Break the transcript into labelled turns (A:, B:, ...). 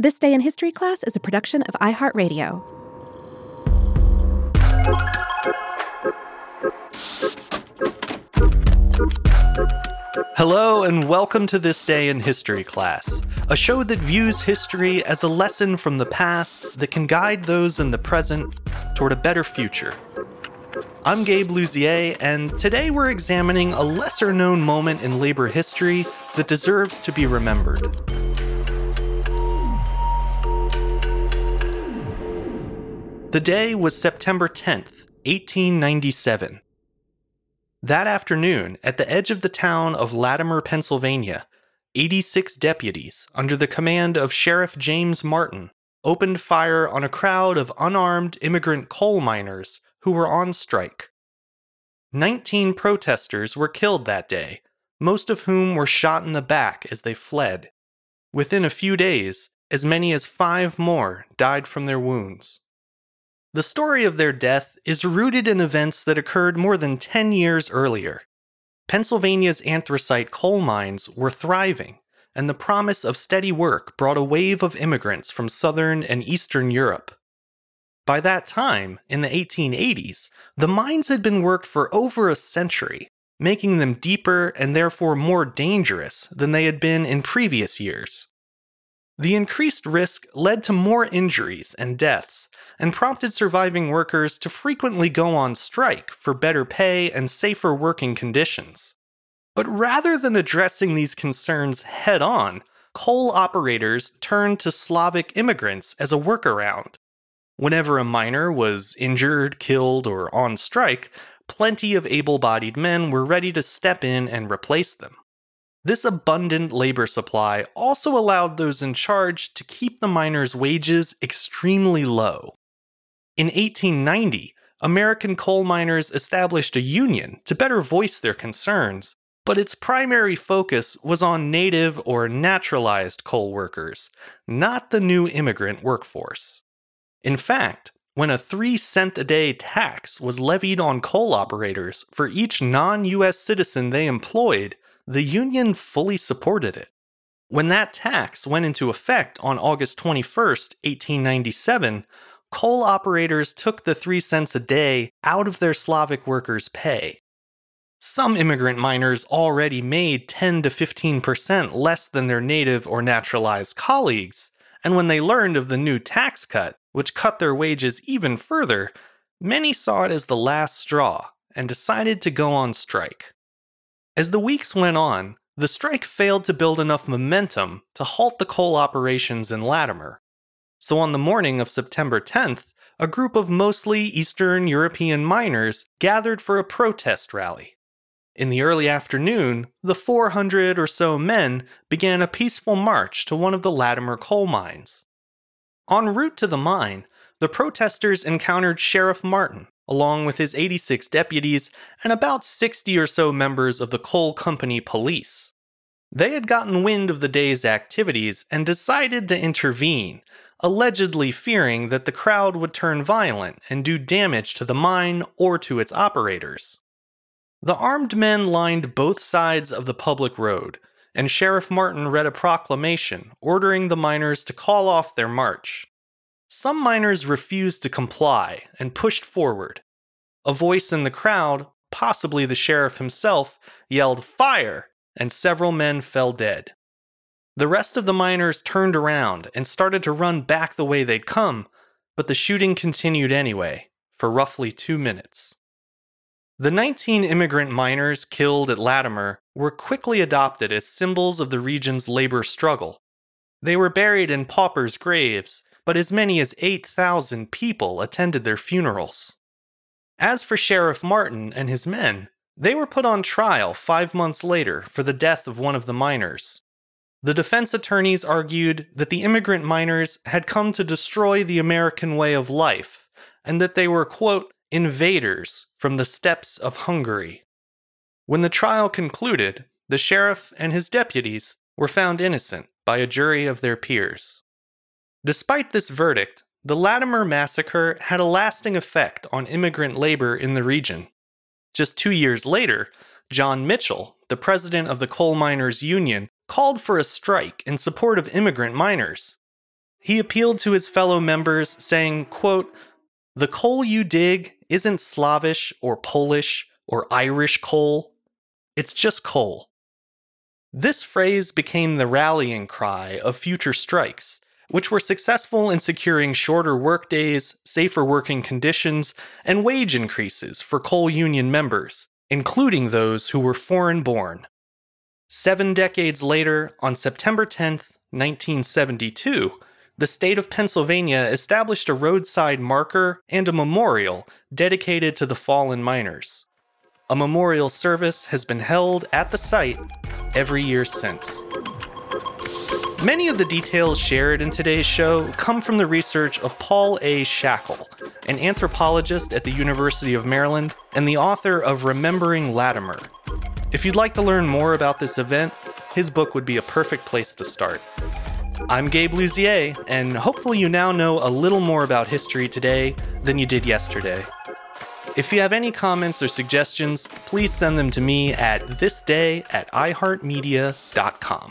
A: This Day in History class is a production of iHeartRadio.
B: Hello, and welcome to This Day in History class, a show that views history as a lesson from the past that can guide those in the present toward a better future. I'm Gabe Luzier, and today we're examining a lesser known moment in labor history that deserves to be remembered. The day was September 10th, 1897. That afternoon, at the edge of the town of Lattimer, Pennsylvania, 86 deputies, under the command of Sheriff James Martin, opened fire on a crowd of unarmed immigrant coal miners who were on strike. 19 protesters were killed that day, most of whom were shot in the back as they fled. Within a few days, as many as five more died from their wounds. The story of their death is rooted in events that occurred more than 10 years earlier. Pennsylvania's anthracite coal mines were thriving, and the promise of steady work brought a wave of immigrants from southern and eastern Europe. By that time, in the 1880s, the mines had been worked for over a century, making them deeper and therefore more dangerous than they had been in previous years. The increased risk led to more injuries and deaths, and prompted surviving workers to frequently go on strike for better pay and safer working conditions. But rather than addressing these concerns head on, coal operators turned to Slavic immigrants as a workaround. Whenever a miner was injured, killed, or on strike, plenty of able bodied men were ready to step in and replace them. This abundant labor supply also allowed those in charge to keep the miners' wages extremely low. In 1890, American coal miners established a union to better voice their concerns, but its primary focus was on native or naturalized coal workers, not the new immigrant workforce. In fact, when a 3 cent a day tax was levied on coal operators for each non US citizen they employed, the Union fully supported it. When that tax went into effect on August 21, 1897, coal operators took the 3 cents a day out of their Slavic workers' pay. Some immigrant miners already made 10 to 15% less than their native or naturalized colleagues, and when they learned of the new tax cut, which cut their wages even further, many saw it as the last straw and decided to go on strike. As the weeks went on, the strike failed to build enough momentum to halt the coal operations in Lattimer. So on the morning of September 10th, a group of mostly Eastern European miners gathered for a protest rally. In the early afternoon, the 400 or so men began a peaceful march to one of the Lattimer coal mines. En route to the mine, the protesters encountered Sheriff Martin, along with his 86 deputies and about 60 or so members of the coal company police. They had gotten wind of the day's activities and decided to intervene, allegedly fearing that the crowd would turn violent and do damage to the mine or to its operators. The armed men lined both sides of the public road, and Sheriff Martin read a proclamation ordering the miners to call off their march. Some miners refused to comply and pushed forward. A voice in the crowd, possibly the sheriff himself, yelled, Fire! and several men fell dead. The rest of the miners turned around and started to run back the way they'd come, but the shooting continued anyway, for roughly two minutes. The 19 immigrant miners killed at Lattimer were quickly adopted as symbols of the region's labor struggle. They were buried in paupers' graves, but as many as 8,000 people attended their funerals. As for Sheriff Martin and his men, they were put on trial five months later for the death of one of the miners. The defense attorneys argued that the immigrant miners had come to destroy the American way of life, and that they were, quote, invaders from the steppes of Hungary. When the trial concluded, the sheriff and his deputies were found innocent by a jury of their peers. Despite this verdict, the Lattimer massacre had a lasting effect on immigrant labor in the region. Just two years later, John Mitchell, the president of the Coal Miners Union, called for a strike in support of immigrant miners. He appealed to his fellow members, saying, quote, The coal you dig isn't Slavish or Polish or Irish coal, it's just coal. This phrase became the rallying cry of future strikes, which were successful in securing shorter workdays, safer working conditions, and wage increases for coal union members, including those who were foreign born. Seven decades later, on September 10, 1972, the state of Pennsylvania established a roadside marker and a memorial dedicated to the fallen miners. A memorial service has been held at the site every year since. Many of the details shared in today's show come from the research of Paul A. Shackel, an anthropologist at the University of Maryland and the author of Remembering Lattimer. If you'd like to learn more about this event, his book would be a perfect place to start. I'm Gabe Luzier, and hopefully you now know a little more about history today than you did yesterday. If you have any comments or suggestions, please send them to me at thisday at iheartmedia.com.